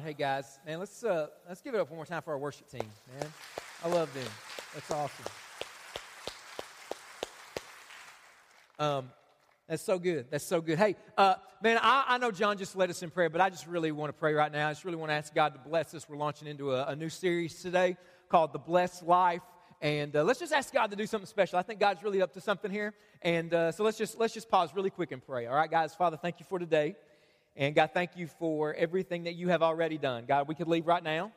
right, hey guys, man, let's uh, let's give it up one more time for our worship team, man. I love them. That's awesome. Um, that's so good. That's so good. Hey, uh, man, I, I, know John just led us in prayer, but I just really want to pray right now. I just really want to ask God to bless us. We're launching into a, a new series today called The Blessed Life. And uh, let's just ask God to do something special. I think God's really up to something here. And uh, so let's just, let's just pause really quick and pray. All right, guys? Father, thank you for today. And God, thank you for everything that you have already done. God, we could leave right now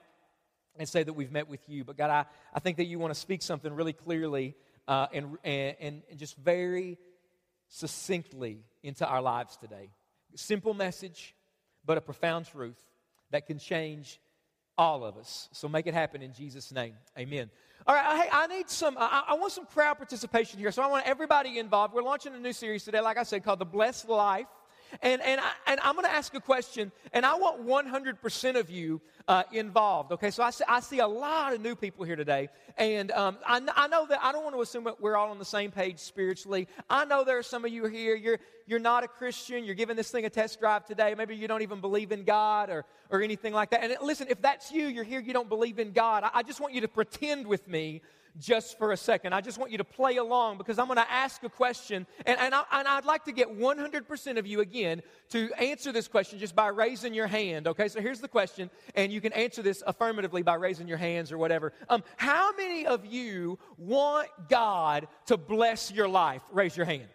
and say that we've met with you. But God, I, I think that you want to speak something really clearly uh, and, and, and just very succinctly into our lives today. Simple message, but a profound truth that can change all of us. So make it happen in Jesus' name. Amen. All right, hey, I need some, I, I, want some crowd participation here. So I want everybody involved. We're launching a new series today, like I said, called The Blessed Life. And, and, I, and I'm going to ask a question, and I want 100% of you uh, involved. Okay, so I see, I see a lot of new people here today, and um, I, I know that I don't want to assume that we're all on the same page spiritually. I know there are some of you here, you're, you're not a Christian, you're giving this thing a test drive today. Maybe you don't even believe in God or, or anything like that. And listen, if that's you, you're here, you don't believe in God, I, I just want you to pretend with me just for a second. I just want you to play along because I'm going to ask a question, and, and, I, would like to get 100% of you again to answer this question just by raising your hand. Okay, so here's the question, and you can answer this affirmatively by raising your hands or whatever. Um, how many of you want God to bless your life? Raise your hand.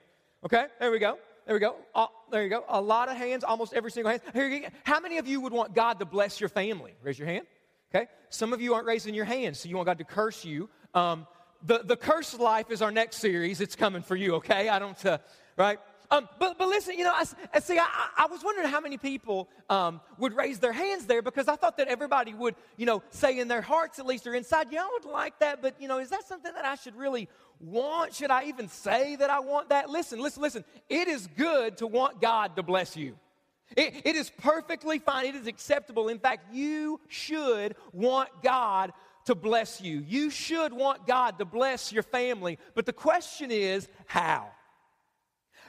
Okay, there we go. There we go. Uh, there you go. A lot of hands, almost every single hand. Here, you go. how many of you would want God to bless your family? Raise your hand. Okay? Some of you aren't raising your hands, so you want God to curse you um, the, the cursed life is our next series. It's coming for you, okay? I don't, uh, right? Um, but, but listen, you know, I, see, I, I, was wondering how many people um, would raise their hands there because I thought that everybody would, you know, say in their hearts at least or inside, yeah, I would like that, but, you know, is that something that I should really want? Should I even say that I want that? Listen, listen, listen. It is good to want God to bless you. It, it is perfectly fine. It is acceptable. In fact, you should want God to bless you. You should want God to bless your family. But the question is, how?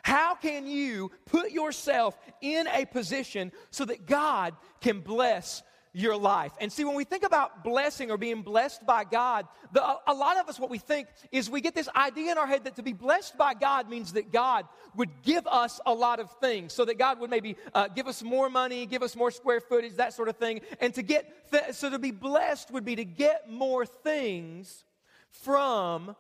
How can you put yourself in a position so that God can bless your life. And see, when we think about blessing or being blessed by God, the, a lot of us, what we think is we get this idea in our head that to be blessed by God means that God would give us a lot of things. So that God would maybe uh, give us more money, give us more square footage, that sort of thing. And to get, th- so to be blessed would be to get more things from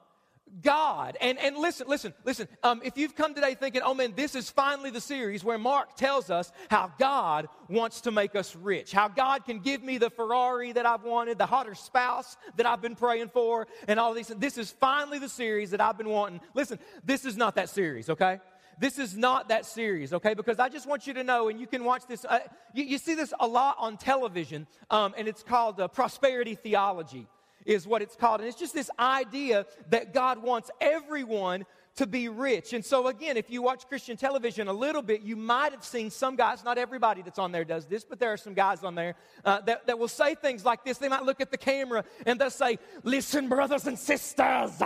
God. And, and listen, listen, listen. Um, if you've come today thinking, oh man, this is finally the series where Mark tells us how God wants to make us rich, how God can give me the Ferrari that I've wanted, the hotter spouse that I've been praying for, and all these. This is finally the series that I've been wanting. Listen, this is not that series, okay? This is not that series, okay? Because I just want you to know, and you can watch this. Uh, you, you, see this a lot on television, um, and it's called uh, prosperity theology is what it's called. And it's just this idea that God wants everyone to be rich. And so, again, if you watch Christian television a little bit, you might have seen some guys, not everybody that's on there does this, but there are some guys on there uh, that, that will say things like this. They might look at the camera and they'll say, Listen, brothers and sisters.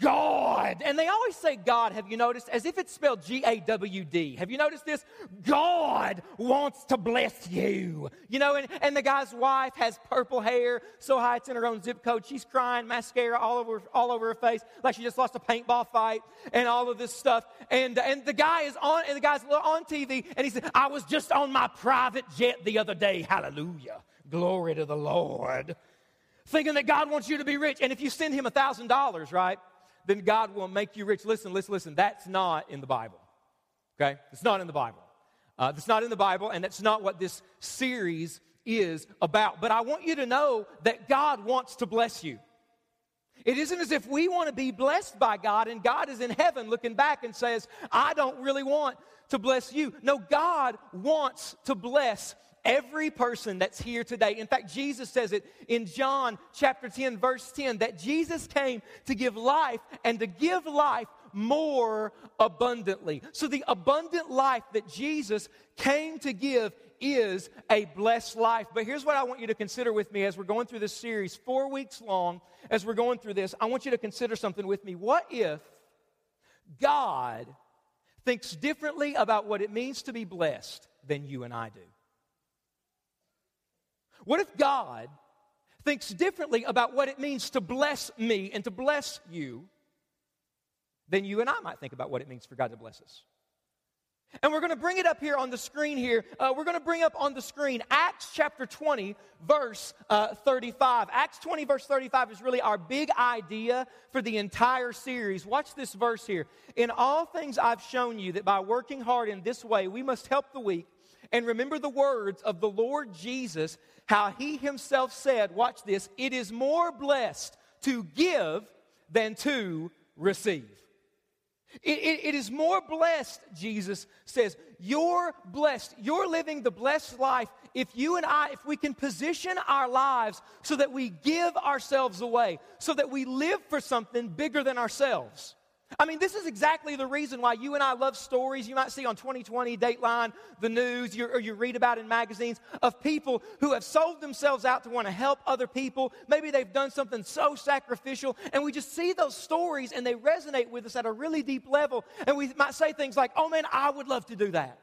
God. And they always say God, have you noticed? As if it's spelled G A W D. Have you noticed this? God wants to bless you. You know, and, and the guy's wife has purple hair so high it's in her own zip code. She's crying, mascara all over, all over her face, like she just lost a paintball fight and all of this stuff. And, and the guy is on, and the guy's on TV, and he said, I was just on my private jet the other day. Hallelujah. Glory to the Lord. Thinking that God wants you to be rich. And if you send him a $1,000, right? Then God will make you rich. Listen, listen, listen. That's not in the Bible. Okay? It's not in the Bible. Uh, that's not in the Bible, and that's not what this series is about. But I want you to know that God wants to bless you. It isn't as if we want to be blessed by God and God is in heaven looking back and says, I don't really want to bless you. No, God wants to bless every person that's here today. In fact, Jesus says it in John chapter 10, verse 10, that Jesus came to give life and to give life more abundantly. So, the abundant life that Jesus came to give is a blessed life. But here's what I want you to consider with me as we're going through this series, four weeks long, as we're going through this. I want you to consider something with me. What if God thinks differently about what it means to be blessed than you and I do? What if God thinks differently about what it means to bless me and to bless you than you and I might think about what it means for God to bless us? And we're going to bring it up here on the screen here. Uh, we're going to bring up on the screen Acts chapter 20, verse uh, 35. Acts 20, verse 35 is really our big idea for the entire series. Watch this verse here. In all things I've shown you that by working hard in this way, we must help the weak and remember the words of the Lord Jesus, how he himself said, watch this, it is more blessed to give than to receive. It, it, it is more blessed, Jesus says. You're blessed. You're living the blessed life if you and I, if we can position our lives so that we give ourselves away, so that we live for something bigger than ourselves. I mean, this is exactly the reason why you and I love stories you might see on 2020, Dateline, the news, you, or you read about in magazines of people who have sold themselves out to want to help other people. Maybe they've done something so sacrificial, and we just see those stories and they resonate with us at a really deep level. And we might say things like, oh man, I would love to do that.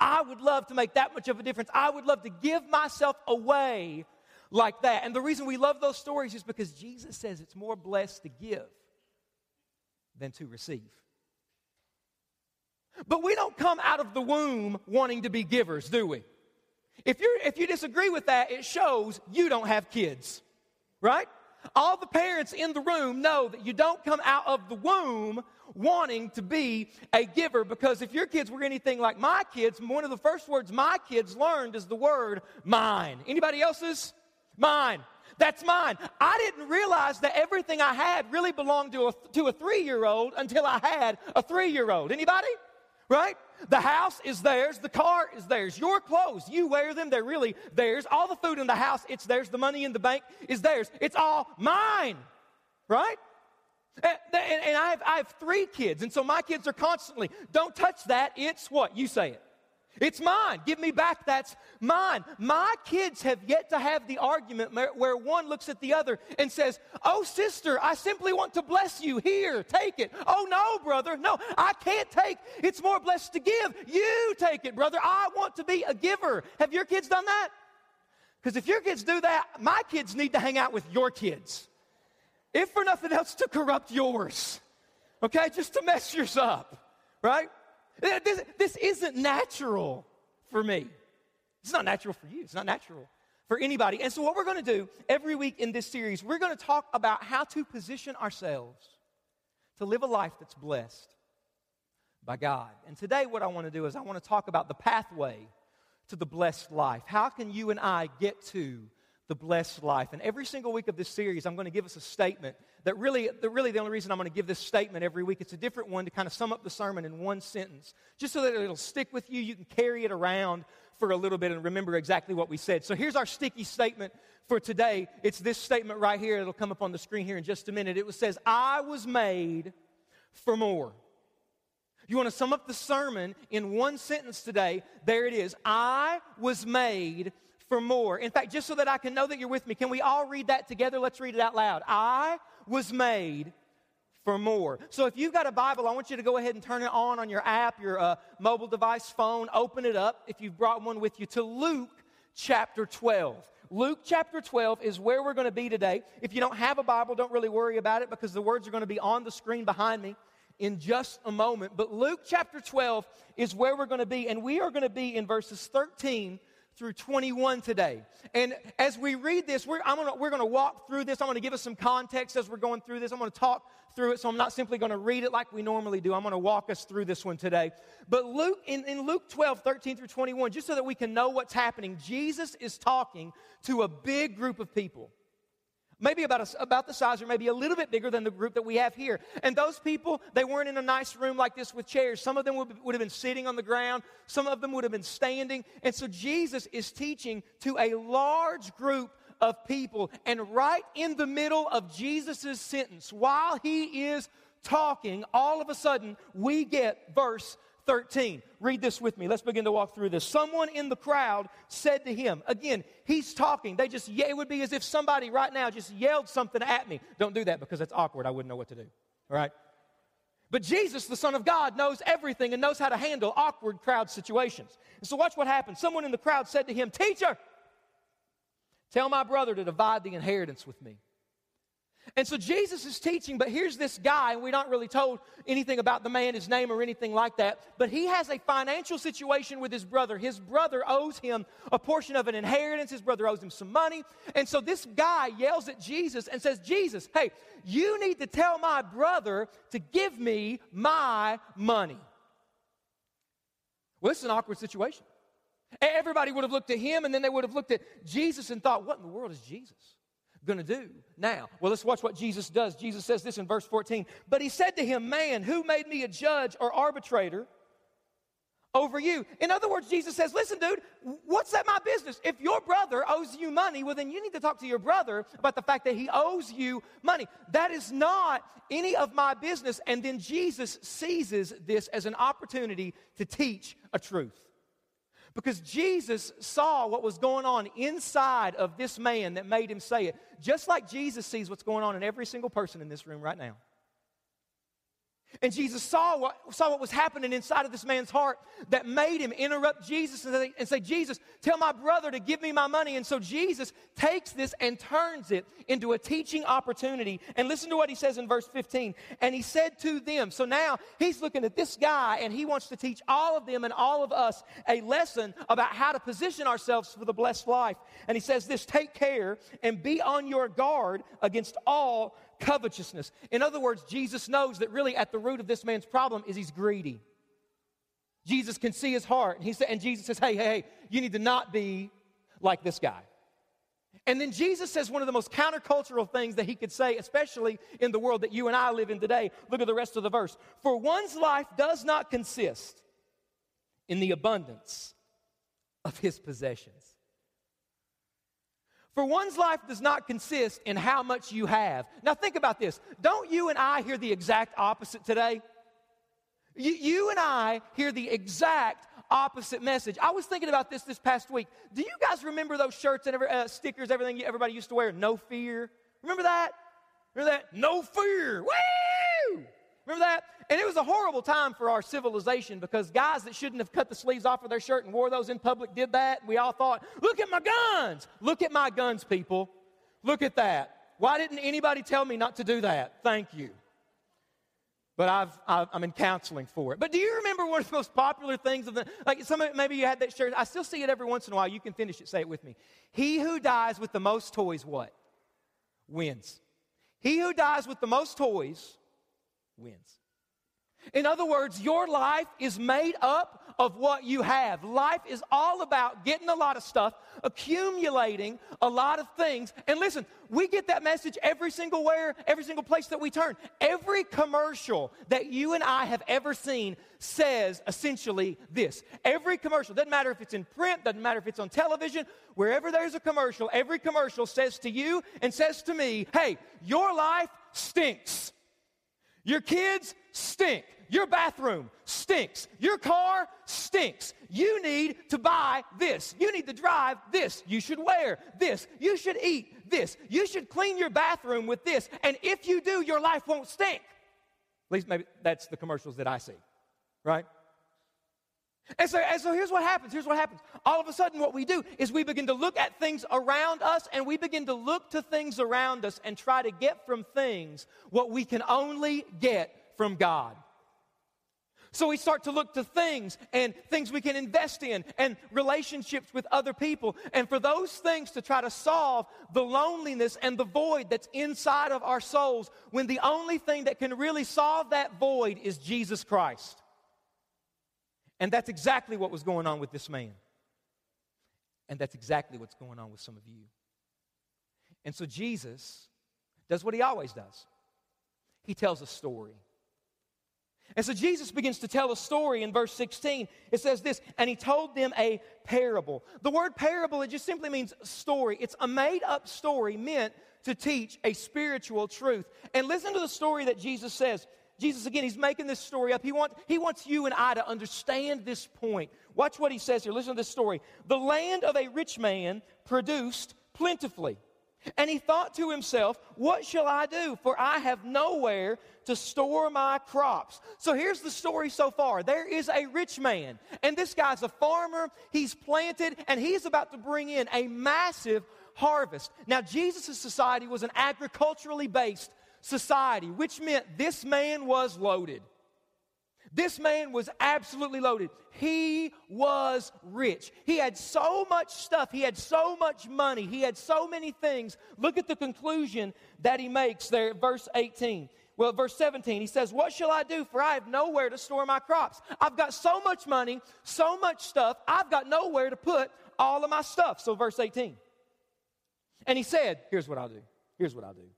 I would love to make that much of a difference. I would love to give myself away like that. And the reason we love those stories is because Jesus says it's more blessed to give than to receive. But we don't come out of the womb wanting to be givers, do we? If, you if you disagree with that, it shows you don't have kids, right? All the parents in the room know that you don't come out of the womb wanting to be a giver because if your kids were anything like my kids, one of the first words my kids learned is the word mine. Anybody else's? Mine. That's mine. I didn't realize that everything I had really belonged to a, to a three year old until I had a three year old. Anybody? Right? The house is theirs. The car is theirs. Your clothes, you wear them. They're really theirs. All the food in the house, it's theirs. The money in the bank is theirs. It's all mine. Right? And, and I, have, I have three kids, and so my kids are constantly, don't touch that. It's what? You say it. It's mine. Give me back. That's mine. My kids have yet to have the argument where one looks at the other and says, Oh, sister, I simply want to bless you. Here, take it. Oh, no, brother. No, I can't take. It's more blessed to give. You take it, brother. I want to be a giver. Have your kids done that? Because if your kids do that, my kids need to hang out with your kids. If for nothing else, to corrupt yours. Okay? Just to mess yours up. Right? This, this isn't natural for me. It's not natural for you. It's not natural for anybody. And so, what we're going to do every week in this series, we're going to talk about how to position ourselves to live a life that's blessed by God. And today, what I want to do is I want to talk about the pathway to the blessed life. How can you and I get to the blessed life. And every single week of this series, I'm going to give us a statement that really, the, really the only reason I'm going to give this statement every week, it's a different one to kind of sum up the sermon in one sentence, just so that it'll stick with you. You can carry it around for a little bit and remember exactly what we said. So here's our sticky statement for today. It's this statement right here. It'll come up on the screen here in just a minute. It says, I was made for more. You want to sum up the sermon in one sentence today? There it is. I was made for more. In fact, just so that I can know that you're with me, can we all read that together? Let's read it out loud. I was made for more. So if you've got a Bible, I want you to go ahead and turn it on on your app, your uh, mobile device, phone, open it up if you've brought one with you to Luke chapter 12. Luke chapter 12 is where we're going to be today. If you don't have a Bible, don't really worry about it because the words are going to be on the screen behind me in just a moment. But Luke chapter 12 is where we're going to be, and we are going to be in verses 13 through 21 today. And as we read this, we're, gonna, we're gonna walk through this. I'm gonna give us some context as we're going through this. I'm gonna talk through it, so I'm not simply gonna read it like we normally do. I'm gonna walk us through this one today. But Luke, in, in Luke 12, 13 through 21, just so that we can know what's happening, Jesus is talking to a big group of people maybe about, a, about the size or maybe a little bit bigger than the group that we have here. And those people, they weren't in a nice room like this with chairs. Some of them would, would have been sitting on the ground, some of them would have been standing. And so Jesus is teaching to a large group of people. And right in the middle of Jesus' sentence, while he is talking, all of a sudden we get verse 13. Read this with me. Let's begin to walk through this. Someone in the crowd said to him, again, he's talking. They just, yeah, it would be as if somebody right now just yelled something at me. Don't do that because that's awkward. I wouldn't know what to do. All right? But Jesus, the Son of God, knows everything and knows how to handle awkward crowd situations. And so watch what happens. Someone in the crowd said to him, Teacher, Tell my brother to divide the inheritance with me. And so Jesus is teaching, but here's this guy, and we're not really told anything about the man, his name, or anything like that. But he has a financial situation with his brother. His brother owes him a portion of an inheritance, his brother owes him some money. And so this guy yells at Jesus and says, Jesus, hey, you need to tell my brother to give me my money. Well, this is an awkward situation. Everybody would have looked at him, and then they would have looked at Jesus and thought, what in the world is Jesus? Going to do now? Well, let's watch what Jesus does. Jesus says this in verse 14. But he said to him, Man, who made me a judge or arbitrator over you? In other words, Jesus says, Listen, dude, what's that my business? If your brother owes you money, well, then you need to talk to your brother about the fact that he owes you money. That is not any of my business. And then Jesus seizes this as an opportunity to teach a truth. Because Jesus saw what was going on inside of this man that made him say it, just like Jesus sees what's going on in every single person in this room right now. And Jesus saw what, saw what was happening inside of this man's heart that made him interrupt Jesus and say, and say, Jesus, tell my brother to give me my money. And so Jesus takes this and turns it into a teaching opportunity. And listen to what he says in verse 15. And he said to them, so now he's looking at this guy and he wants to teach all of them and all of us a lesson about how to position ourselves for the blessed life. And he says this take care and be on your guard against all covetousness. In other words, Jesus knows that really at the root of this man's problem is he's greedy. Jesus can see his heart. And, he said, and Jesus says, hey, hey, hey, you need to not be like this guy. And then Jesus says one of the most countercultural things that he could say, especially in the world that you and I live in today. Look at the rest of the verse. For one's life does not consist in the abundance of his possessions. For one's life does not consist in how much you have. Now, think about this. Don't you and I hear the exact opposite today? You, you and I hear the exact opposite message. I was thinking about this this past week. Do you guys remember those shirts and every, uh, stickers, everything everybody used to wear? No fear. Remember that? Remember that? No fear. Woo! Remember that? And it was a horrible time for our civilization because guys that shouldn't have cut the sleeves off of their shirt and wore those in public did that. We all thought, look at my guns. Look at my guns, people. Look at that. Why didn't anybody tell me not to do that? Thank you. But I've, i am in counseling for it. But do you remember one of the most popular things of the, like some maybe you had that shirt. I still see it every once in a while. You can finish it. Say it with me. He who dies with the most toys, what? Wins. He who dies with the most toys wins. In other words, your life is made up of what you have. Life is all about getting a lot of stuff, accumulating a lot of things. And listen, we get that message every single where, every single place that we turn. Every commercial that you and I have ever seen says essentially this. Every commercial, doesn't matter if it's in print, doesn't matter if it's on television, wherever there's a commercial, every commercial says to you and says to me, hey, your life stinks. Your kids stink. Your bathroom stinks. Your car stinks. You need to buy this. You need to drive this. You should wear this. You should eat this. You should clean your bathroom with this. And if you do, your life won't stink. At least maybe that's the commercials that I see, right? And so, and so here's what happens. Here's what happens. All of a sudden, what we do is we begin to look at things around us and we begin to look to things around us and try to get from things what we can only get from God. So we start to look to things and things we can invest in and relationships with other people. And for those things to try to solve the loneliness and the void that's inside of our souls when the only thing that can really solve that void is Jesus Christ. And that's exactly what was going on with this man. And that's exactly what's going on with some of you. And so Jesus does what he always does he tells a story. And so Jesus begins to tell a story in verse 16. It says this, and he told them a parable. The word parable, it just simply means story. It's a made up story meant to teach a spiritual truth. And listen to the story that Jesus says. Jesus, again, he's making this story up. He, want, he wants you and I to understand this point. Watch what he says here. Listen to this story. The land of a rich man produced plentifully. And he thought to himself, What shall I do? For I have nowhere to store my crops. So here's the story so far. There is a rich man, and this guy's a farmer. He's planted, and he's about to bring in a massive harvest. Now, Jesus' society was an agriculturally based society, which meant this man was loaded. This man was absolutely loaded. He was rich. He had so much stuff. He had so much money. He had so many things. Look at the conclusion that he makes there verse 18. Well, verse 17, he says, What shall I do? For I have nowhere to store my crops. I've got so much money, so much stuff, I've got nowhere to put all of my stuff. So, verse 18. And he said, Here's what I'll do. Here's what I'll do.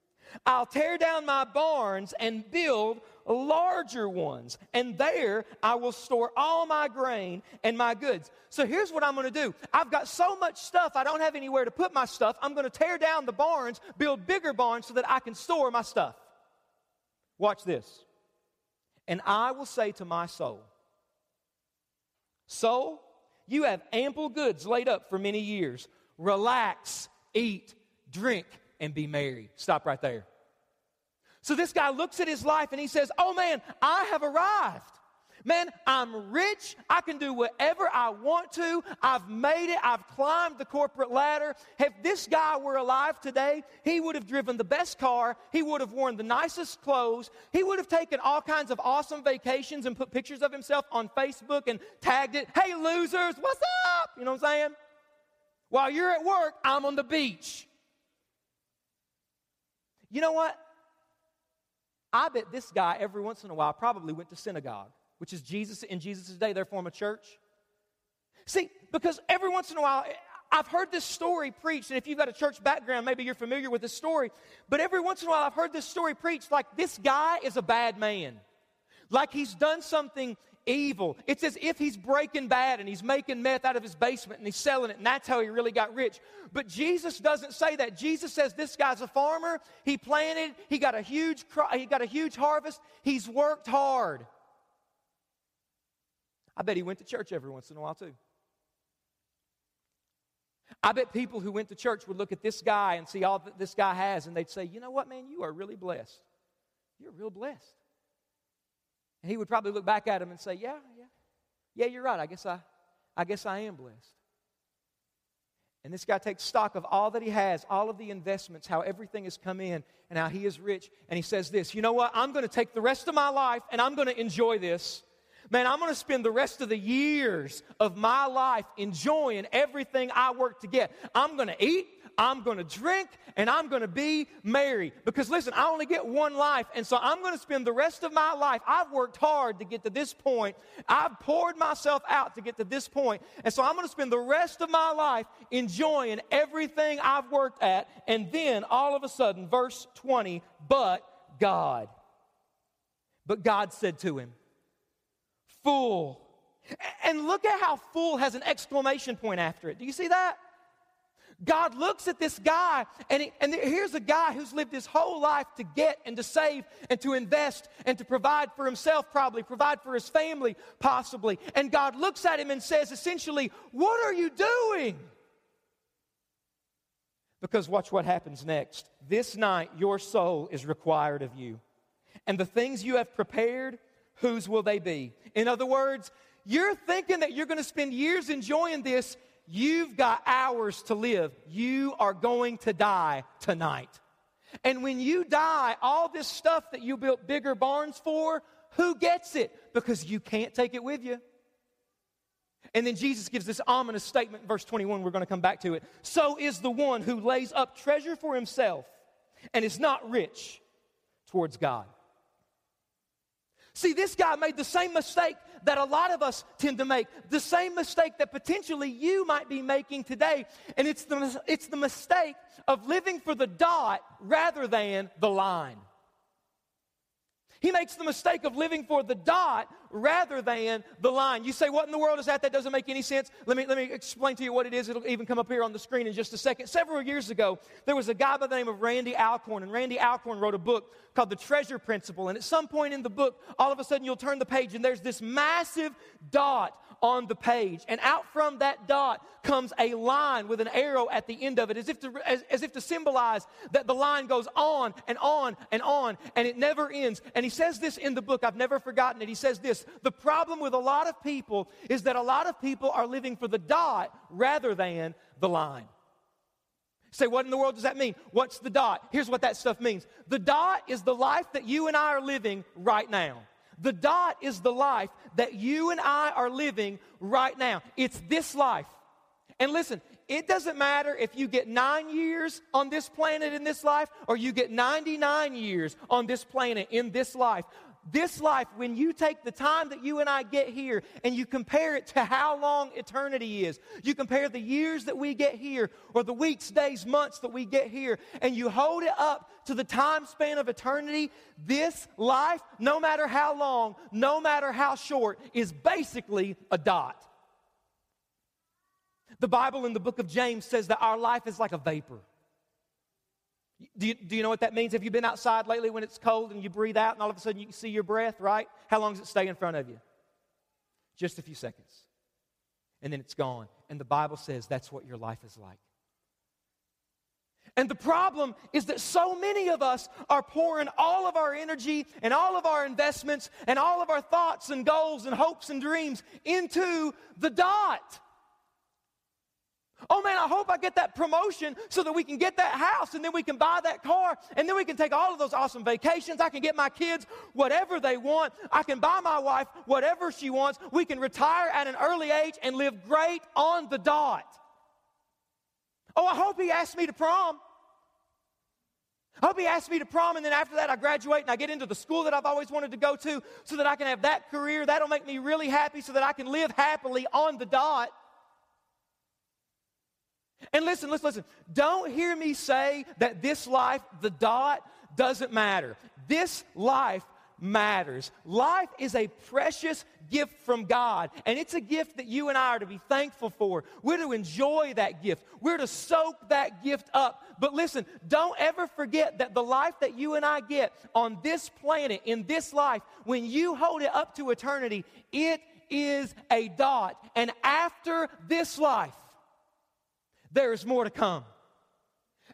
I'll tear down my barns and build larger ones, and there I will store all my grain and my goods. So here's what I'm going to do I've got so much stuff, I don't have anywhere to put my stuff. I'm going to tear down the barns, build bigger barns so that I can store my stuff. Watch this. And I will say to my soul, Soul, you have ample goods laid up for many years. Relax, eat, drink, and be married. Stop right there. So this guy looks at his life and he says, Oh man, I have arrived. Man, I'm rich. I can do whatever I want to. I've made it. I've climbed the corporate ladder. If this guy were alive today, he would have driven the best car. He would have worn the nicest clothes. He would have taken all kinds of awesome vacations and put pictures of himself on Facebook and tagged it. Hey, losers, what's up? You know what I'm saying? While you're at work, I'm on the beach. You know what? I bet this guy every once in a while probably went to synagogue, which is Jesus in Jesus' day, their form of church. See, because every once in a while, I've heard this story preached, and if you've got a church background, maybe you're familiar with this story. But every once in a while, I've heard this story preached like this guy is a bad man. Like he's done something evil. It's as if he's breaking bad and he's making meth out of his basement and he's selling it, and that's how he really got rich. But Jesus doesn't say that. Jesus says this guy's a farmer. He planted. He got a huge. He got a huge harvest. He's worked hard. I bet he went to church every once in a while too. I bet people who went to church would look at this guy and see all that this guy has, and they'd say, "You know what, man? You are really blessed. You're real blessed." He would probably look back at him and say, Yeah, yeah, yeah, you're right. I guess I, I guess I am blessed. And this guy takes stock of all that he has, all of the investments, how everything has come in, and how he is rich. And he says this You know what? I'm going to take the rest of my life and I'm going to enjoy this. Man, I'm going to spend the rest of the years of my life enjoying everything I work to get. I'm going to eat, I'm going to drink and I'm going to be merry. Because listen, I only get one life, and so I'm going to spend the rest of my life. I've worked hard to get to this point, I've poured myself out to get to this point, and so I'm going to spend the rest of my life enjoying everything I've worked at. And then all of a sudden, verse 20, but God. But God said to him, Fool. And look at how fool has an exclamation point after it. Do you see that? God looks at this guy, and, he, and here's a guy who's lived his whole life to get and to save and to invest and to provide for himself, probably, provide for his family, possibly. And God looks at him and says, essentially, What are you doing? Because watch what happens next. This night, your soul is required of you. And the things you have prepared, whose will they be? In other words, you're thinking that you're going to spend years enjoying this, You've got hours to live. You are going to die tonight. And when you die, all this stuff that you built bigger barns for, who gets it? Because you can't take it with you. And then Jesus gives this ominous statement in verse 21. We're going to come back to it. So is the one who lays up treasure for himself and is not rich towards God. See, this guy made the same mistake that a lot of us tend to make, the same mistake that potentially you might be making today. And it's the, it's the mistake of living for the dot rather than the line. He makes the mistake of living for the dot rather than the line. You say, What in the world is that? That doesn't make any sense. Let me, let me explain to you what it is. It'll even come up here on the screen in just a second. Several years ago, there was a guy by the name of Randy Alcorn, and Randy Alcorn wrote a book called The Treasure Principle. And at some point in the book, all of a sudden you'll turn the page, and there's this massive dot on the page. And out from that dot comes a line with an arrow at the end of it, as if to, as, as if to symbolize that the line goes on and on and on, and it never ends. And he says this in the book. I've never forgotten it. He says this The problem with a lot of people is that a lot of people are living for the dot rather than the line. Say, what in the world does that mean? What's the dot? Here's what that stuff means the dot is the life that you and I are living right now. The dot is the life that you and I are living right now. It's this life. And listen, it doesn't matter if you get nine years on this planet in this life or you get 99 years on this planet in this life. This life, when you take the time that you and I get here and you compare it to how long eternity is, you compare the years that we get here or the weeks, days, months that we get here, and you hold it up to the time span of eternity, this life, no matter how long, no matter how short, is basically a dot. The Bible in the book of James says that our life is like a vapor. Do you, do you know what that means? Have you been outside lately when it's cold and you breathe out and all of a sudden you see your breath, right? How long does it stay in front of you? Just a few seconds. And then it's gone. And the Bible says that's what your life is like. And the problem is that so many of us are pouring all of our energy and all of our investments and all of our thoughts and goals and hopes and dreams into the dot. Oh man, I hope I get that promotion so that we can get that house and then we can buy that car and then we can take all of those awesome vacations. I can get my kids whatever they want. I can buy my wife whatever she wants. We can retire at an early age and live great on the dot. Oh, I hope he asks me to prom. I hope he asks me to prom, and then after that, I graduate and I get into the school that I've always wanted to go to so that I can have that career. That'll make me really happy so that I can live happily on the dot. And listen, listen, listen. Don't hear me say that this life, the dot, doesn't matter. This life matters. Life is a precious gift from God, and it's a gift that you and I are to be thankful for. We're to enjoy that gift, we're to soak that gift up. But listen, don't ever forget that the life that you and I get on this planet, in this life, when you hold it up to eternity, it is a dot. And after this life, there is more to come.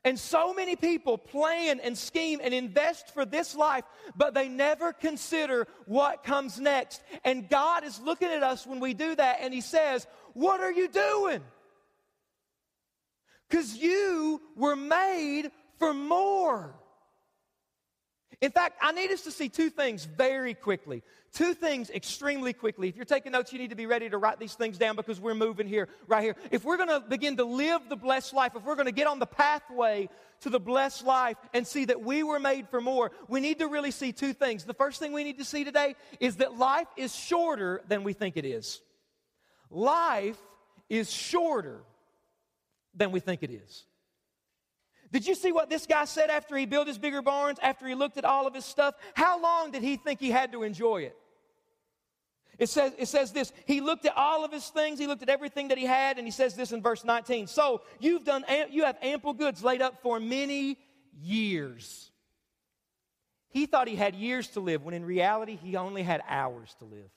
And so many people plan and scheme and invest for this life, but they never consider what comes next. And God is looking at us when we do that and He says, What are you doing? Because you were made for more. In fact, I need us to see two things very quickly. Two things extremely quickly. If you're taking notes, you need to be ready to write these things down because we're moving here, right here. If we're going to begin to live the blessed life, if we're going to get on the pathway to the blessed life and see that we were made for more, we need to really see two things. The first thing we need to see today is that life is shorter than we think it is. Life is shorter than we think it is. Did you see what this guy said after he built his bigger barns, after he looked at all of his stuff? How long did he think he had to enjoy it? It says, it says this He looked at all of his things, he looked at everything that he had, and he says this in verse 19 So you've done, you have ample goods laid up for many years. He thought he had years to live, when in reality, he only had hours to live.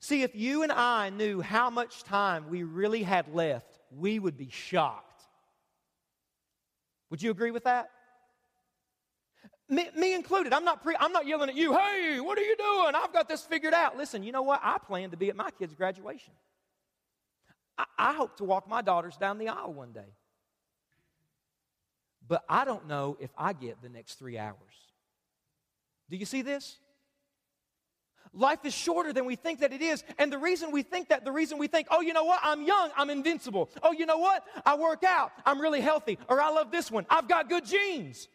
See, if you and I knew how much time we really had left, we would be shocked. Would you agree with that? Me, me included. I'm not, pre- I'm not yelling at you, hey, what are you doing? I've got this figured out. Listen, you know what? I plan to be at my kid's graduation. I, I hope to walk my daughters down the aisle one day. But I don't know if I get the next three hours. Do you see this? Life is shorter than we think that it is. And the reason we think that, the reason we think, oh, you know what? I'm young, I'm invincible. Oh, you know what? I work out, I'm really healthy. Or I love this one, I've got good genes.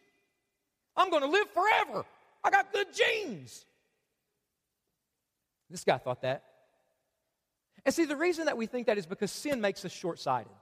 I'm going to live forever. I got good genes. This guy thought that. And see, the reason that we think that is because sin makes us short sighted.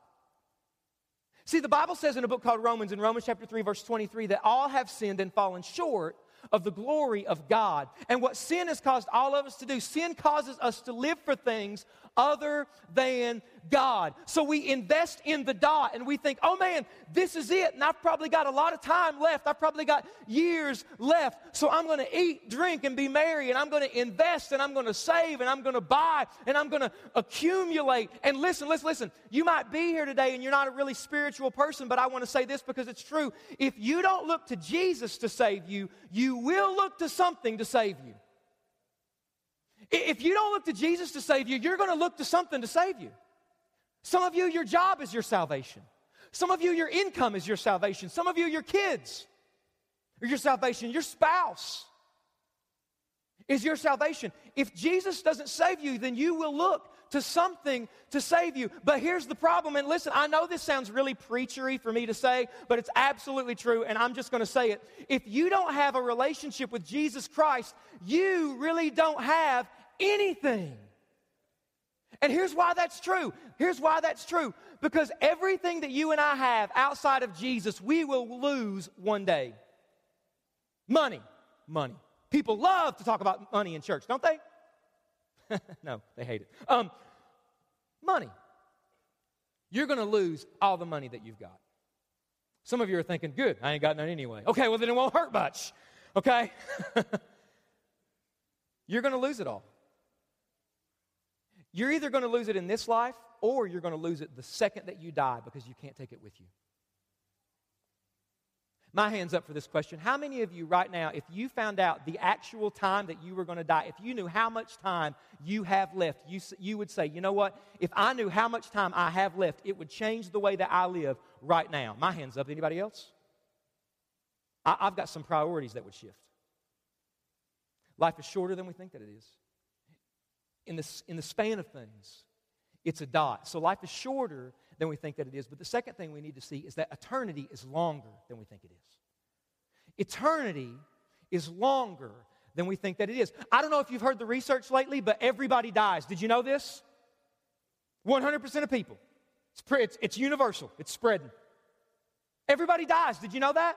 See, the Bible says in a book called Romans, in Romans chapter 3, verse 23, that all have sinned and fallen short of the glory of God. And what sin has caused all of us to do, sin causes us to live for things other than God. So we invest in the dot and we think, oh man, this is it. And I've probably got a lot of time left. I've probably got years left. So I'm going to eat, drink, and be merry. And I'm going to invest and I'm going to save and I'm going to buy and I'm going to accumulate. And listen, listen, listen. You might be here today and you're not a really spiritual person, but I want to say this because it's true. If you don't look to Jesus to save you, you will look to something to save you. If you don't look to Jesus to save you, you're going to look to something to save you. Some of you, your job is your salvation. Some of you, your income is your salvation. Some of you, your kids are your salvation. Your spouse is your salvation. If Jesus doesn't save you, then you will look to something to save you. But here's the problem, and listen, I know this sounds really preachery for me to say, but it's absolutely true, and I'm just going to say it. If you don't have a relationship with Jesus Christ, you really don't have anything. And here's why that's true. Here's why that's true. Because everything that you and I have outside of Jesus, we will lose one day. Money. Money. People love to talk about money in church, don't they? no, they hate it. Um, money. You're going to lose all the money that you've got. Some of you are thinking, good, I ain't got none anyway. Okay, well, then it won't hurt much. Okay? you're going to lose it all. You're either going to lose it in this life or you're going to lose it the second that you die because you can't take it with you. My hand's up for this question. How many of you right now, if you found out the actual time that you were going to die, if you knew how much time you have left, you, you would say, you know what? If I knew how much time I have left, it would change the way that I live right now. My hand's up. Anybody else? I, I've got some priorities that would shift. Life is shorter than we think that it is. In the, in the span of things, it's a dot. So life is shorter than we think that it is. But the second thing we need to see is that eternity is longer than we think it is. Eternity is longer than we think that it is. I don't know if you've heard the research lately, but everybody dies. Did you know this? 100% of people. It's, it's, it's universal, it's spreading. Everybody dies. Did you know that?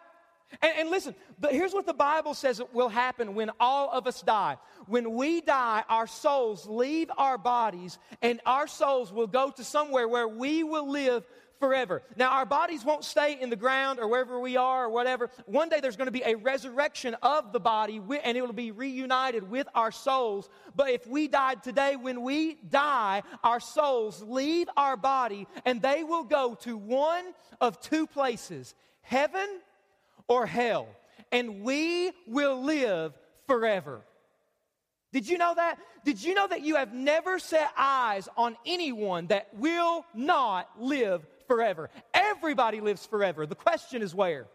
And, and, listen, but here's what the Bible says will happen when all of us die. When we die, our souls leave our bodies, and our souls will go to somewhere where we will live forever. Now, our bodies won't stay in the ground or wherever we are or whatever. One day there's going to be a resurrection of the body, and it will be reunited with our souls. But if we died today, when we die, our souls leave our body, and they will go to one of two places heaven or hell, and we will live forever. Did you know that? Did you know that you have never set eyes on anyone that will not live forever? Everybody lives forever. The question is where?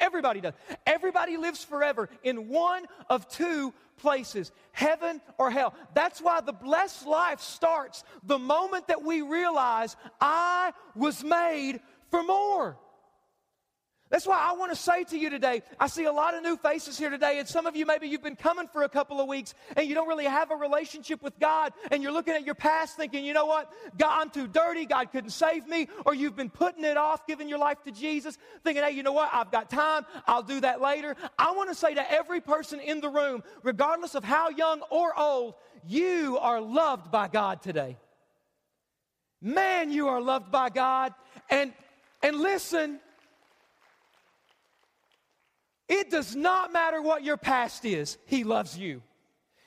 Everybody does. Everybody lives forever in one of two places heaven or hell. That's why the blessed life starts the moment that we realize I was made for more. That's why I want to say to you today, I see a lot of new faces here today, and some of you maybe you've been coming for a couple of weeks and you don't really have a relationship with God, and you're looking at your past thinking, you know what, God, I'm too dirty, God couldn't save me, or you've been putting it off, giving your life to Jesus, thinking, hey, you know what, I've got time, I'll do that later. I want to say to every person in the room, regardless of how young or old, you are loved by God today. Man, you are loved by God. And and listen, it does not matter what your past is, He loves you.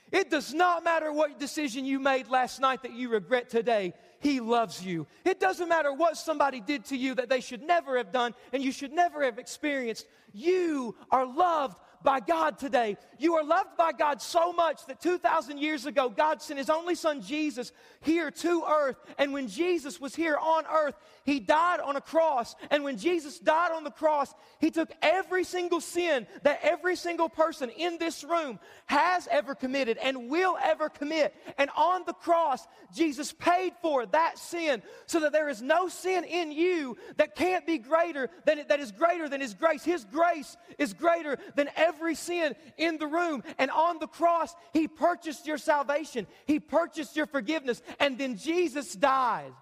It does not matter what decision you made last night that you regret today, He loves you. It doesn't matter what somebody did to you that they should never have done and you should never have experienced. You are loved by God today. You are loved by God so much that 2,000 years ago, God sent His only Son Jesus here to earth. And when Jesus was here on earth, He died on a cross. And when Jesus died on the cross, He took every single sin that every single person in this room has ever committed and will ever commit. And on the cross, Jesus paid for that sin so that there is no sin in you that can't be greater than that is greater than His grace. His grace is greater than every sin in the room. And on the cross, He purchased your salvation, He purchased your forgiveness, and then Jesus died.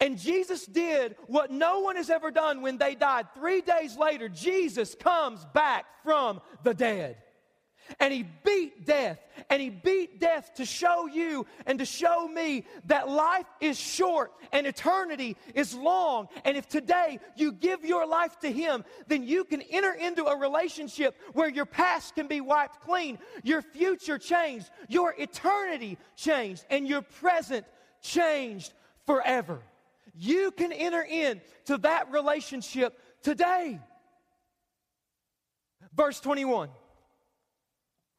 And Jesus did what no one has ever done when they died. Three days later, Jesus comes back from the dead. And he beat death. And he beat death to show you and to show me that life is short and eternity is long. And if today you give your life to him, then you can enter into a relationship where your past can be wiped clean, your future changed, your eternity changed, and your present changed forever. You can enter into that relationship today. Verse 21.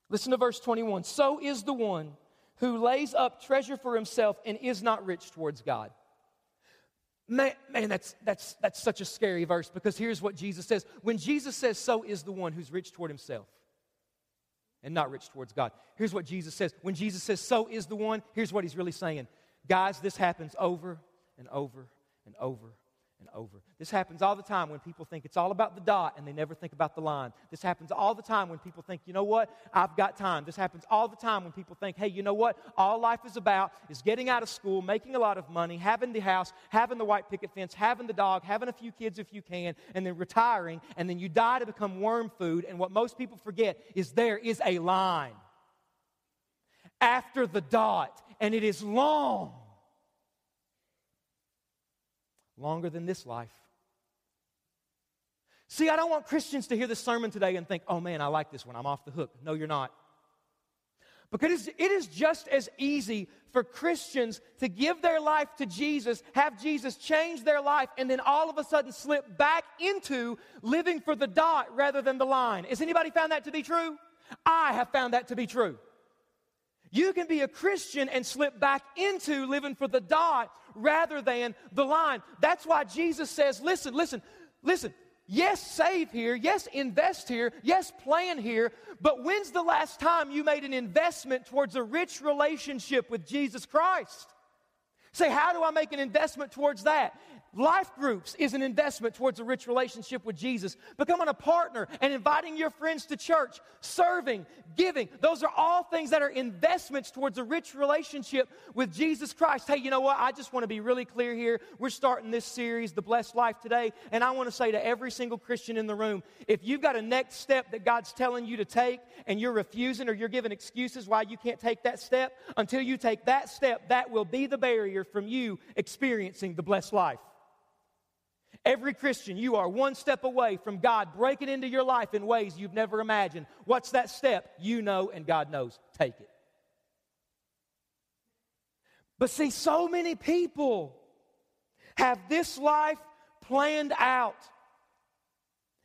Listen to verse 21. So is the one who lays up treasure for himself and is not rich towards God. Man, man, that's, that's, that's such a scary verse because here's what Jesus says. When Jesus says, So is the one who's rich toward himself and not rich towards God. Here's what Jesus says. When Jesus says, So is the one, here's what he's really saying. Guys, this happens over and over and over and over. This happens all the time when people think it's all about the dot and they never think about the line. This happens all the time when people think, you know what, I've got time. This happens all the time when people think, hey, you know what, all life is about is getting out of school, making a lot of money, having the house, having the white picket fence, having the dog, having a few kids if you can, and then retiring, and then you die to become worm food. And what most people forget is there is a line after the dot, and it is long longer than this life. See, I don't want Christians to hear this sermon today and think, oh man, I like this one. I'm off the hook. No, you're not. Because it is just as easy for Christians to give their life to Jesus, have Jesus change their life, and then all of a sudden slip back into living for the dot rather than the line. Has anybody found that to be true? I have found that to be true. You can be a Christian and slip back into living for the dot rather than the line. That's why Jesus says, listen, listen, listen. Yes, save here. Yes, invest here. Yes, plan here. But when's the last time you made an investment towards a rich relationship with Jesus Christ? Say, how do I make an investment towards that? Life groups is an investment towards a rich relationship with Jesus. Becoming a partner and inviting your friends to church, serving, giving, those are all things that are investments towards a rich relationship with Jesus Christ. Hey, you know what? I just want to be really clear here. We're starting this series, The Blessed Life, today, and I want to say to every single Christian in the room if you've got a next step that God's telling you to take and you're refusing or you're giving excuses why you can't take that step, until you take that step, that will be the barrier from you experiencing the blessed life. Every Christian, you are one step away from God breaking into your life in ways you've never imagined. What's that step? You know, and God knows. Take it. But see, so many people have this life planned out.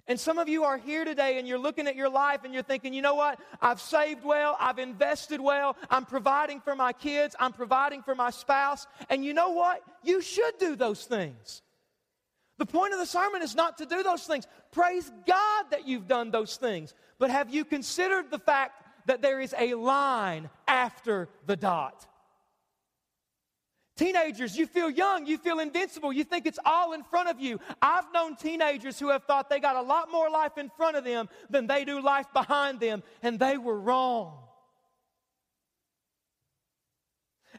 And some of you are here today and you're looking at your life and you're thinking, you know what? I've saved well, I've invested well, I'm providing for my kids, I'm providing for my spouse. And you know what? You should do those things. The point of the sermon is not to do those things. Praise God that you've done those things. But have you considered the fact that there is a line after the dot? Teenagers, you feel young, you feel invincible, you think it's all in front of you. I've known teenagers who have thought they got a lot more life in front of them than they do life behind them, and they were wrong.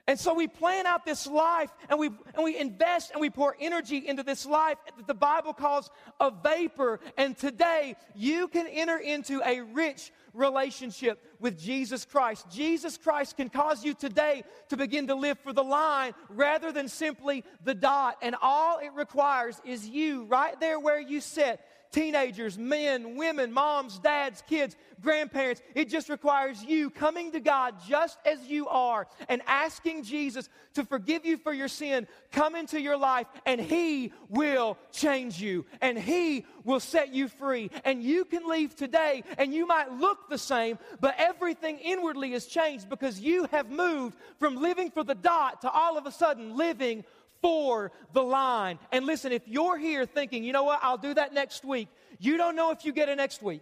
And so we plan out this life and we, and we invest and we pour energy into this life that the Bible calls a vapor. And today you can enter into a rich relationship with Jesus Christ. Jesus Christ can cause you today to begin to live for the line rather than simply the dot. And all it requires is you right there where you sit teenagers, men, women, moms, dads, kids, grandparents. It just requires you coming to God just as you are and asking Jesus to forgive you for your sin, come into your life, and He will change you and He will set you free. And you can leave today and you might look the same, but everything inwardly has changed because you have moved from living for the dot to all of a sudden living for the line. And listen, if you're here thinking, you know what, I'll do that next week, you don't know if you get it next week.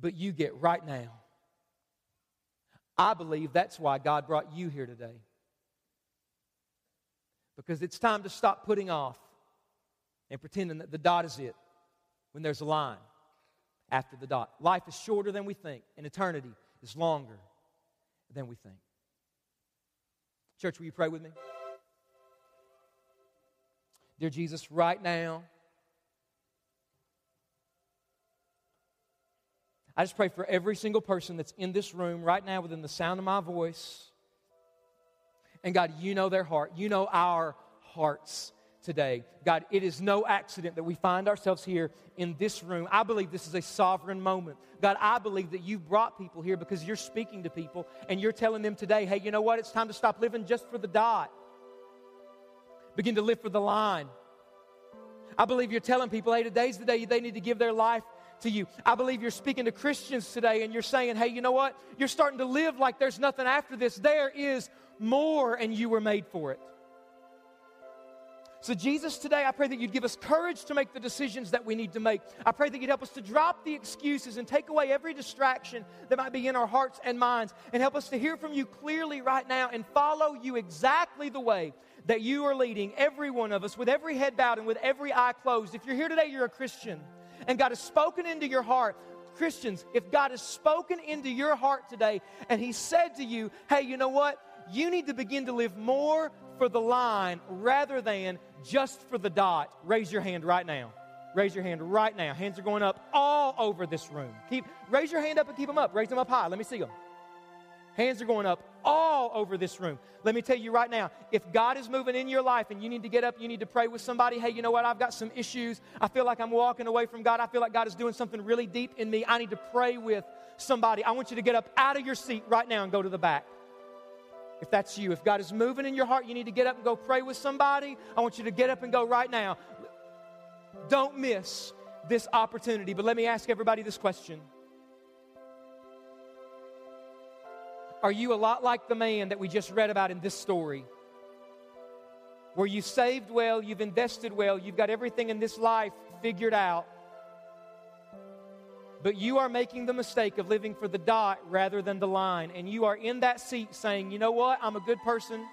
But you get right now. I believe that's why God brought you here today. Because it's time to stop putting off and pretending that the dot is it when there's a line after the dot. Life is shorter than we think, and eternity is longer than we think. Church, will you pray with me? Dear Jesus, right now, I just pray for every single person that's in this room right now within the sound of my voice. And God, you know their heart. You know our hearts today. God, it is no accident that we find ourselves here in this room. I believe this is a sovereign moment. God, I believe that you brought people here because you're speaking to people and you're telling them today, hey, you know what? It's time to stop living just for the dot, begin to live for the line. I believe you're telling people, hey, today's the day they need to give their life to you. I believe you're speaking to Christians today and you're saying, hey, you know what? You're starting to live like there's nothing after this. There is more, and you were made for it. So, Jesus, today I pray that you'd give us courage to make the decisions that we need to make. I pray that you'd help us to drop the excuses and take away every distraction that might be in our hearts and minds and help us to hear from you clearly right now and follow you exactly the way that you are leading every one of us with every head bowed and with every eye closed. If you're here today, you're a Christian and God has spoken into your heart. Christians, if God has spoken into your heart today and He said to you, hey, you know what? You need to begin to live more for the line rather than just for the dot, raise your hand right now. Raise your hand right now. Hands are going up all over this room. Keep raise your hand up and keep them up. Raise them up high. Let me see them. Hands are going up all over this room. Let me tell you right now, if God is moving in your life and you need to get up, you need to pray with somebody, hey, you know what? I've got some issues. I feel like I'm walking away from God. I feel like God is doing something really deep in me. I need to pray with somebody. I want you to get up out of your seat right now and go to the back. If that's you, if God is moving in your heart, you need to get up and go pray with somebody. I want you to get up and go right now. Don't miss this opportunity. But let me ask everybody this question Are you a lot like the man that we just read about in this story? Where you saved well, you've invested well, you've got everything in this life figured out, but you are making the mistake of living for the dot rather than the line. And you are in that seat saying, you know what? I'm a good person.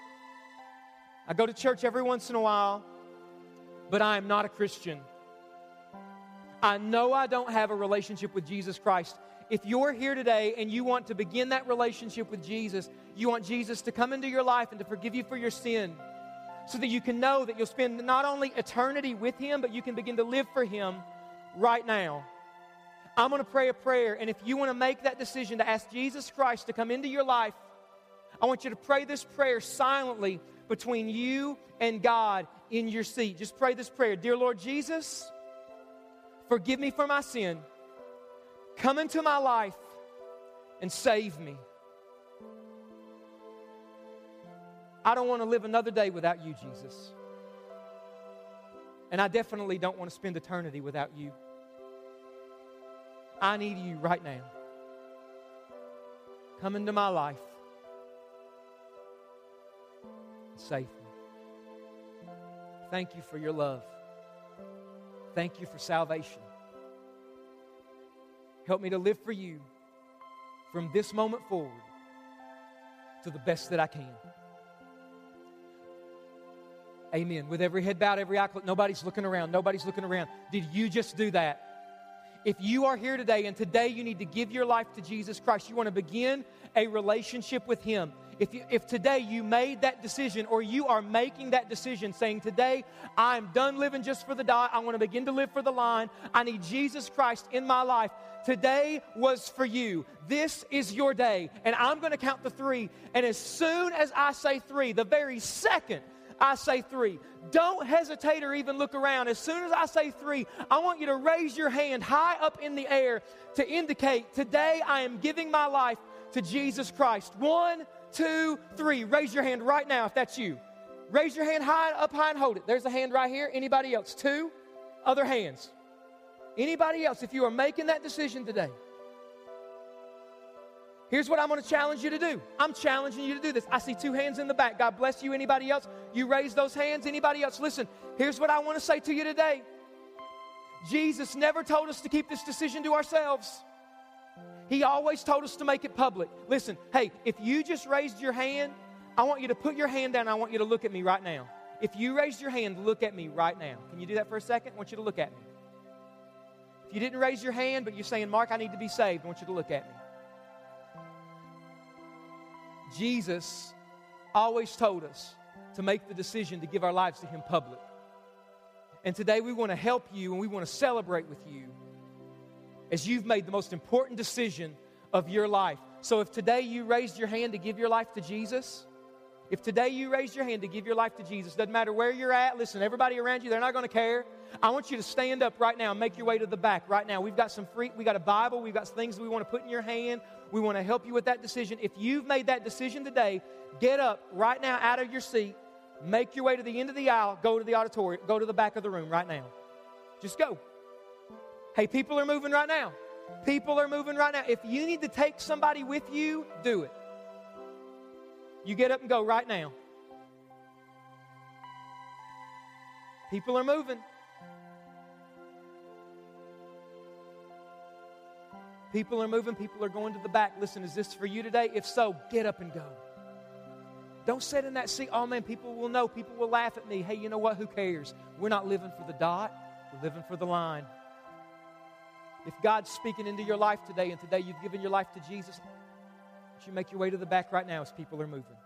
I go to church every once in a while, but I am not a Christian. I know I don't have a relationship with Jesus Christ. If you're here today and you want to begin that relationship with Jesus, you want Jesus to come into your life and to forgive you for your sin so that you can know that you'll spend not only eternity with Him, but you can begin to live for Him right now. I'm going to pray a prayer. And if you want to make that decision to ask Jesus Christ to come into your life, I want you to pray this prayer silently between you and God in your seat. Just pray this prayer Dear Lord Jesus, forgive me for my sin. Come into my life and save me. I don't want to live another day without you, Jesus. And I definitely don't want to spend eternity without you. I need you right now. Come into my life. Save me. Thank you for your love. Thank you for salvation. Help me to live for you from this moment forward to the best that I can. Amen. With every head bowed, every eye closed, nobody's looking around. Nobody's looking around. Did you just do that? If you are here today and today you need to give your life to Jesus Christ, you want to begin a relationship with Him. If, you, if today you made that decision or you are making that decision saying, Today I'm done living just for the dot, I want to begin to live for the line, I need Jesus Christ in my life. Today was for you. This is your day. And I'm going to count the three. And as soon as I say three, the very second I say three. Don't hesitate or even look around. As soon as I say three, I want you to raise your hand high up in the air to indicate today I am giving my life to Jesus Christ. One, two, three. Raise your hand right now if that's you. Raise your hand high up high and hold it. There's a hand right here. Anybody else? Two other hands. Anybody else, if you are making that decision today, Here's what I'm going to challenge you to do. I'm challenging you to do this. I see two hands in the back. God bless you. Anybody else? You raise those hands. Anybody else? Listen, here's what I want to say to you today. Jesus never told us to keep this decision to ourselves. He always told us to make it public. Listen, hey, if you just raised your hand, I want you to put your hand down. I want you to look at me right now. If you raised your hand, look at me right now. Can you do that for a second? I want you to look at me. If you didn't raise your hand, but you're saying, Mark, I need to be saved, I want you to look at me. Jesus always told us to make the decision to give our lives to Him public. And today we want to help you and we want to celebrate with you as you've made the most important decision of your life. So if today you raised your hand to give your life to Jesus, if today you raise your hand to give your life to Jesus, doesn't matter where you're at, listen, everybody around you, they're not going to care. I want you to stand up right now and make your way to the back right now. We've got some free, we got a Bible, we've got things we want to put in your hand. We want to help you with that decision. If you've made that decision today, get up right now out of your seat, make your way to the end of the aisle, go to the auditorium, go to the back of the room right now. Just go. Hey, people are moving right now. People are moving right now. If you need to take somebody with you, do it. You get up and go right now. People are moving. People are moving. People are going to the back. Listen, is this for you today? If so, get up and go. Don't sit in that seat. Oh man, people will know. People will laugh at me. Hey, you know what? Who cares? We're not living for the dot, we're living for the line. If God's speaking into your life today and today you've given your life to Jesus, you make your way to the back right now as people are moving.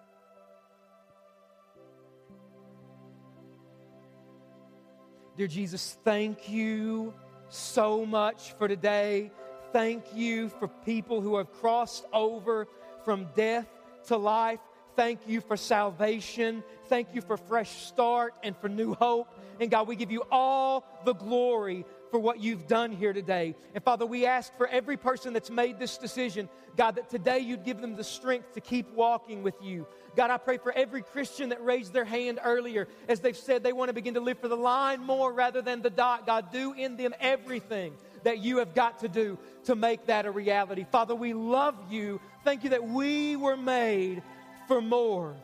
Dear Jesus, thank you so much for today. Thank you for people who have crossed over from death to life. Thank you for salvation. Thank you for fresh start and for new hope. And God, we give you all the glory for what you've done here today. And Father, we ask for every person that's made this decision, God, that today you'd give them the strength to keep walking with you. God, I pray for every Christian that raised their hand earlier as they've said they want to begin to live for the line more rather than the dot. God, do in them everything that you have got to do to make that a reality. Father, we love you. Thank you that we were made for more.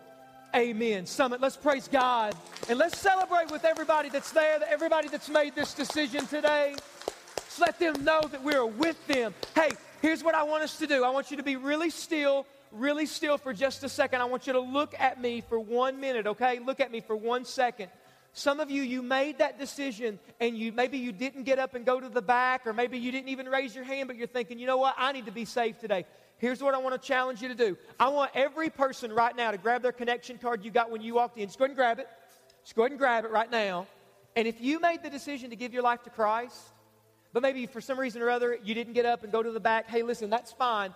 Amen. Summit, let's praise God and let's celebrate with everybody that's there, everybody that's made this decision today. Let's let them know that we're with them. Hey, here's what I want us to do I want you to be really still, really still for just a second. I want you to look at me for one minute, okay? Look at me for one second. Some of you, you made that decision and you maybe you didn't get up and go to the back, or maybe you didn't even raise your hand, but you're thinking, you know what, I need to be saved today. Here's what I want to challenge you to do. I want every person right now to grab their connection card you got when you walked in. Just go ahead and grab it. Just go ahead and grab it right now. And if you made the decision to give your life to Christ, but maybe for some reason or other you didn't get up and go to the back, hey, listen, that's fine.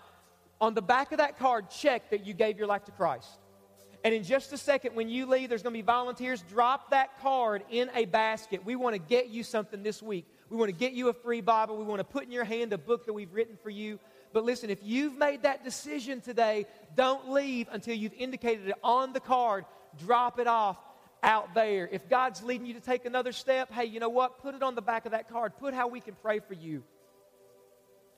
On the back of that card, check that you gave your life to Christ. And in just a second, when you leave, there's going to be volunteers. Drop that card in a basket. We want to get you something this week. We want to get you a free Bible. We want to put in your hand a book that we've written for you. But listen, if you've made that decision today, don't leave until you've indicated it on the card. Drop it off out there. If God's leading you to take another step, hey, you know what? Put it on the back of that card. Put how we can pray for you.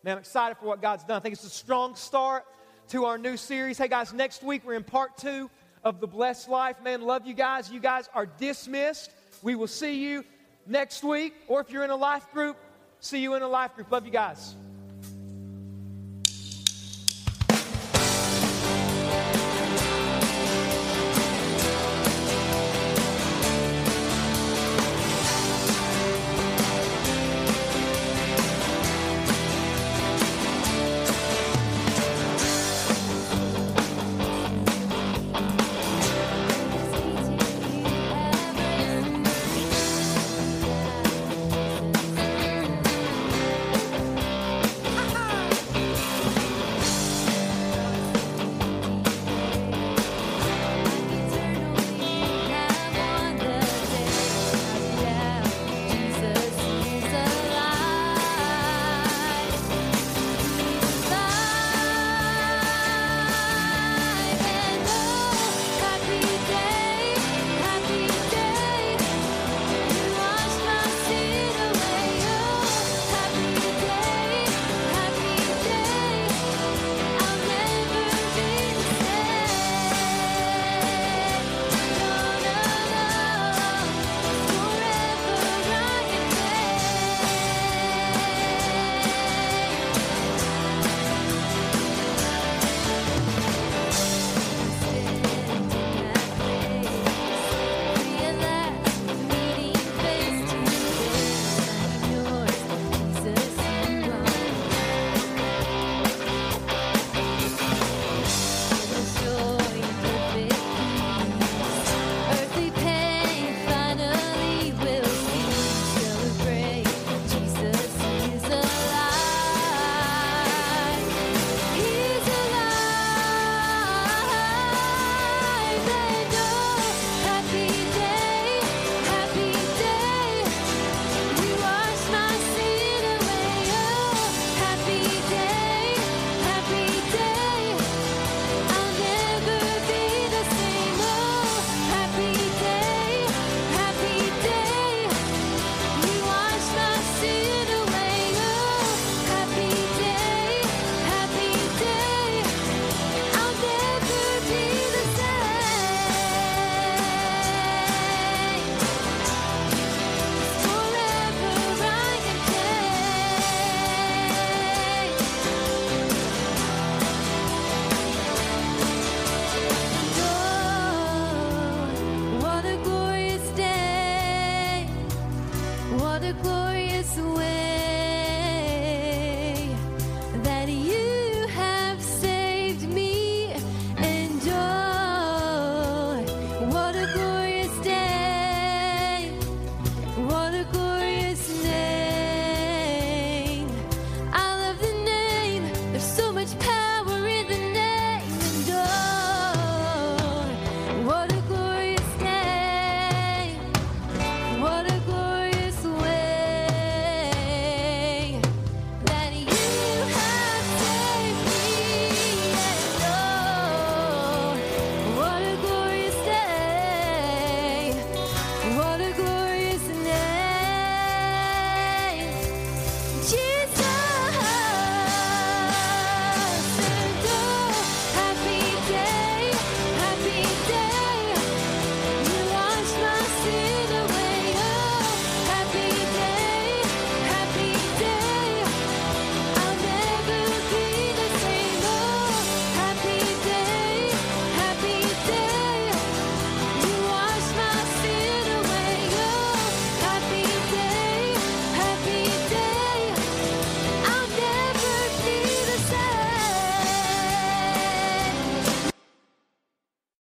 Man, I'm excited for what God's done. I think it's a strong start to our new series. Hey, guys, next week we're in part two of The Blessed Life. Man, love you guys. You guys are dismissed. We will see you next week. Or if you're in a life group, see you in a life group. Love you guys.